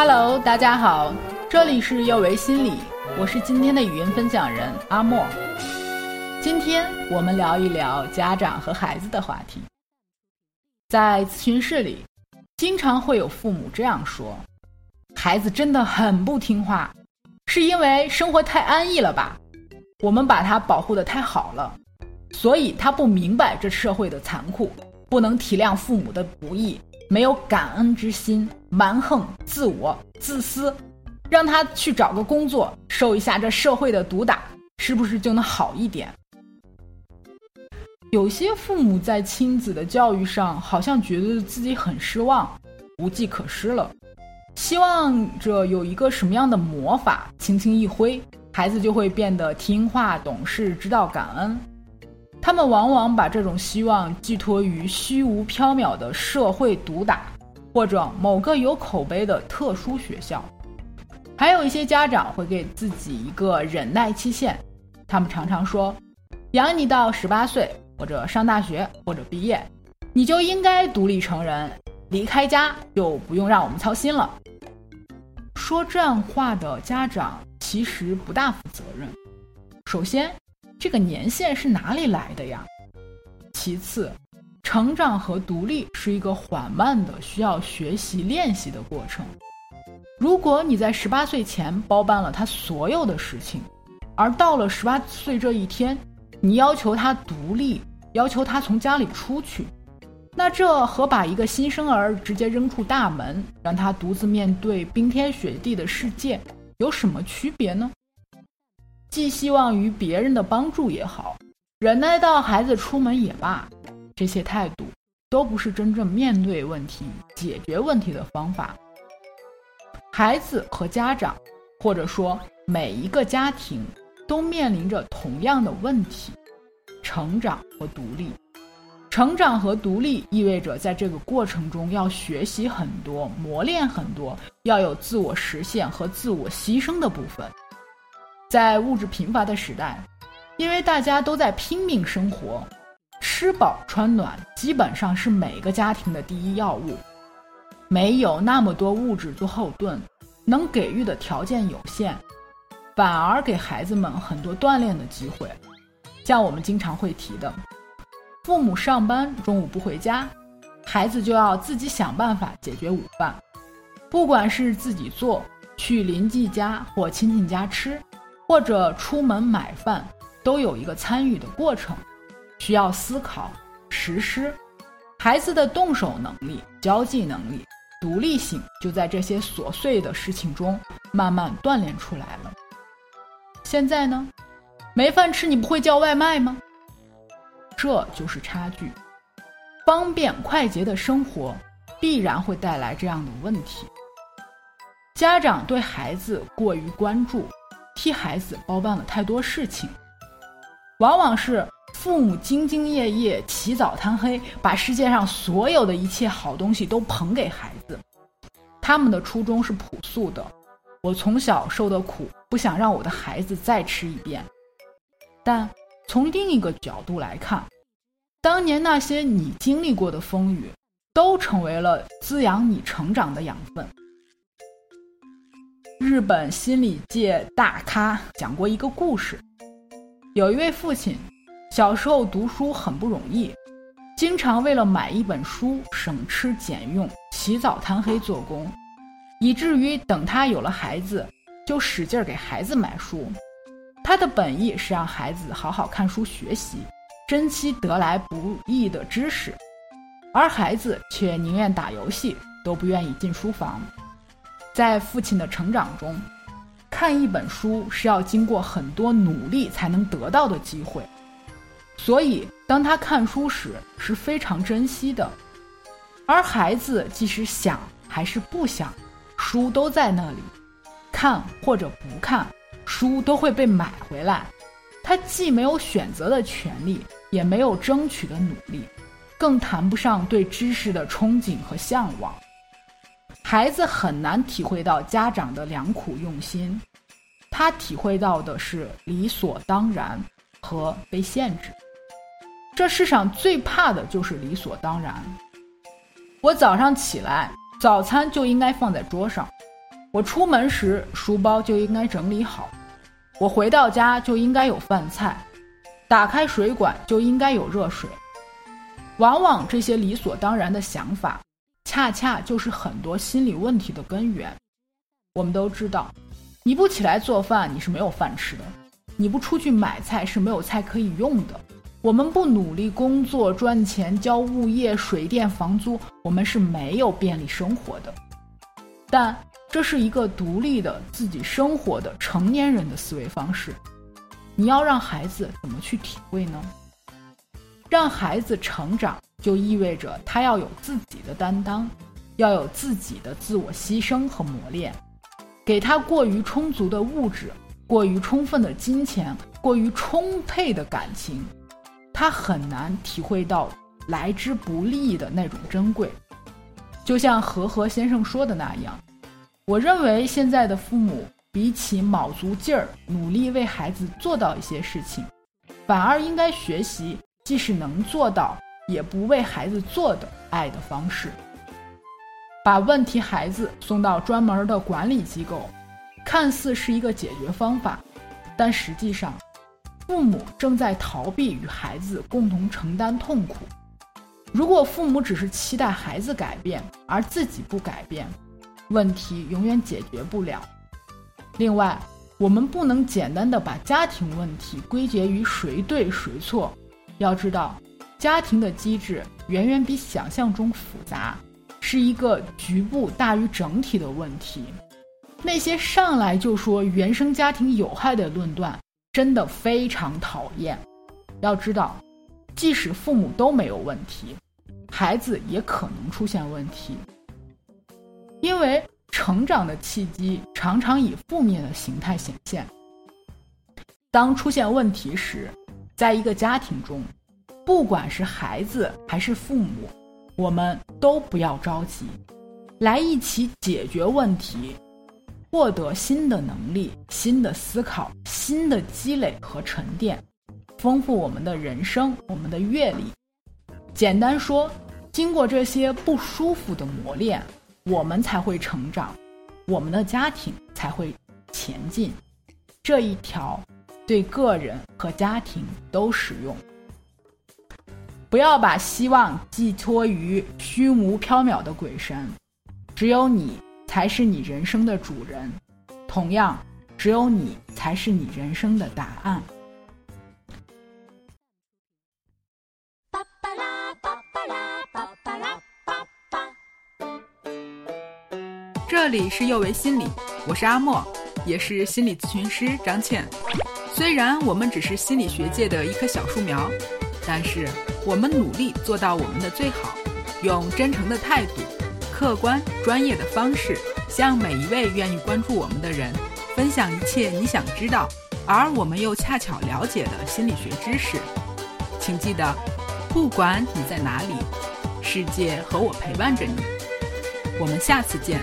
Hello，大家好，这里是幼为心理，我是今天的语音分享人阿莫。今天我们聊一聊家长和孩子的话题。在咨询室里，经常会有父母这样说：“孩子真的很不听话，是因为生活太安逸了吧？我们把他保护的太好了，所以他不明白这社会的残酷，不能体谅父母的不易。”没有感恩之心，蛮横、自我、自私，让他去找个工作，受一下这社会的毒打，是不是就能好一点？有些父母在亲子的教育上，好像觉得自己很失望，无计可施了，希望着有一个什么样的魔法，轻轻一挥，孩子就会变得听话、懂事、知道感恩。他们往往把这种希望寄托于虚无缥缈的社会毒打，或者某个有口碑的特殊学校。还有一些家长会给自己一个忍耐期限，他们常常说：“养你到十八岁，或者上大学，或者毕业，你就应该独立成人，离开家就不用让我们操心了。”说这样话的家长其实不大负责任。首先，这个年限是哪里来的呀？其次，成长和独立是一个缓慢的、需要学习练习的过程。如果你在十八岁前包办了他所有的事情，而到了十八岁这一天，你要求他独立，要求他从家里出去，那这和把一个新生儿直接扔出大门，让他独自面对冰天雪地的世界，有什么区别呢？寄希望于别人的帮助也好，忍耐到孩子出门也罢，这些态度都不是真正面对问题、解决问题的方法。孩子和家长，或者说每一个家庭，都面临着同样的问题：成长和独立。成长和独立意味着在这个过程中要学习很多、磨练很多，要有自我实现和自我牺牲的部分。在物质贫乏的时代，因为大家都在拼命生活，吃饱穿暖基本上是每个家庭的第一要务。没有那么多物质做后盾，能给予的条件有限，反而给孩子们很多锻炼的机会。像我们经常会提的，父母上班中午不回家，孩子就要自己想办法解决午饭，不管是自己做，去邻居家或亲戚家吃。或者出门买饭，都有一个参与的过程，需要思考、实施。孩子的动手能力、交际能力、独立性，就在这些琐碎的事情中慢慢锻炼出来了。现在呢，没饭吃，你不会叫外卖吗？这就是差距。方便快捷的生活，必然会带来这样的问题。家长对孩子过于关注。替孩子包办了太多事情，往往是父母兢兢业业、起早贪黑，把世界上所有的一切好东西都捧给孩子。他们的初衷是朴素的：我从小受的苦，不想让我的孩子再吃一遍。但从另一个角度来看，当年那些你经历过的风雨，都成为了滋养你成长的养分。日本心理界大咖讲过一个故事，有一位父亲，小时候读书很不容易，经常为了买一本书省吃俭用，起早贪黑做工，以至于等他有了孩子，就使劲给孩子买书。他的本意是让孩子好好看书学习，珍惜得来不易的知识，而孩子却宁愿打游戏，都不愿意进书房。在父亲的成长中，看一本书是要经过很多努力才能得到的机会，所以当他看书时是非常珍惜的。而孩子即使想还是不想，书都在那里，看或者不看，书都会被买回来。他既没有选择的权利，也没有争取的努力，更谈不上对知识的憧憬和向往。孩子很难体会到家长的良苦用心，他体会到的是理所当然和被限制。这世上最怕的就是理所当然。我早上起来，早餐就应该放在桌上，我出门时书包就应该整理好，我回到家就应该有饭菜，打开水管就应该有热水。往往这些理所当然的想法，恰恰就是很多心理问题的根源。我们都知道，你不起来做饭，你是没有饭吃的；你不出去买菜，是没有菜可以用的。我们不努力工作赚钱交物业水电房租，我们是没有便利生活的。但这是一个独立的自己生活的成年人的思维方式，你要让孩子怎么去体会呢？让孩子成长，就意味着他要有自己的担当，要有自己的自我牺牲和磨练。给他过于充足的物质，过于充分的金钱，过于充沛的感情。他很难体会到来之不易的那种珍贵，就像和和先生说的那样，我认为现在的父母比起卯足劲儿努力为孩子做到一些事情，反而应该学习即使能做到也不为孩子做的爱的方式。把问题孩子送到专门的管理机构，看似是一个解决方法，但实际上。父母正在逃避与孩子共同承担痛苦。如果父母只是期待孩子改变，而自己不改变，问题永远解决不了。另外，我们不能简单的把家庭问题归结于谁对谁错。要知道，家庭的机制远远比想象中复杂，是一个局部大于整体的问题。那些上来就说原生家庭有害的论断。真的非常讨厌。要知道，即使父母都没有问题，孩子也可能出现问题。因为成长的契机常常以负面的形态显现。当出现问题时，在一个家庭中，不管是孩子还是父母，我们都不要着急，来一起解决问题。获得新的能力、新的思考、新的积累和沉淀，丰富我们的人生、我们的阅历。简单说，经过这些不舒服的磨练，我们才会成长，我们的家庭才会前进。这一条对个人和家庭都适用。不要把希望寄托于虚无缥缈的鬼神，只有你。才是你人生的主人，同样，只有你才是你人生的答案。这里是幼为心理，我是阿莫，也是心理咨询师张倩。虽然我们只是心理学界的一棵小树苗，但是我们努力做到我们的最好，用真诚的态度。客观专业的方式，向每一位愿意关注我们的人分享一切你想知道，而我们又恰巧了解的心理学知识。请记得，不管你在哪里，世界和我陪伴着你。我们下次见。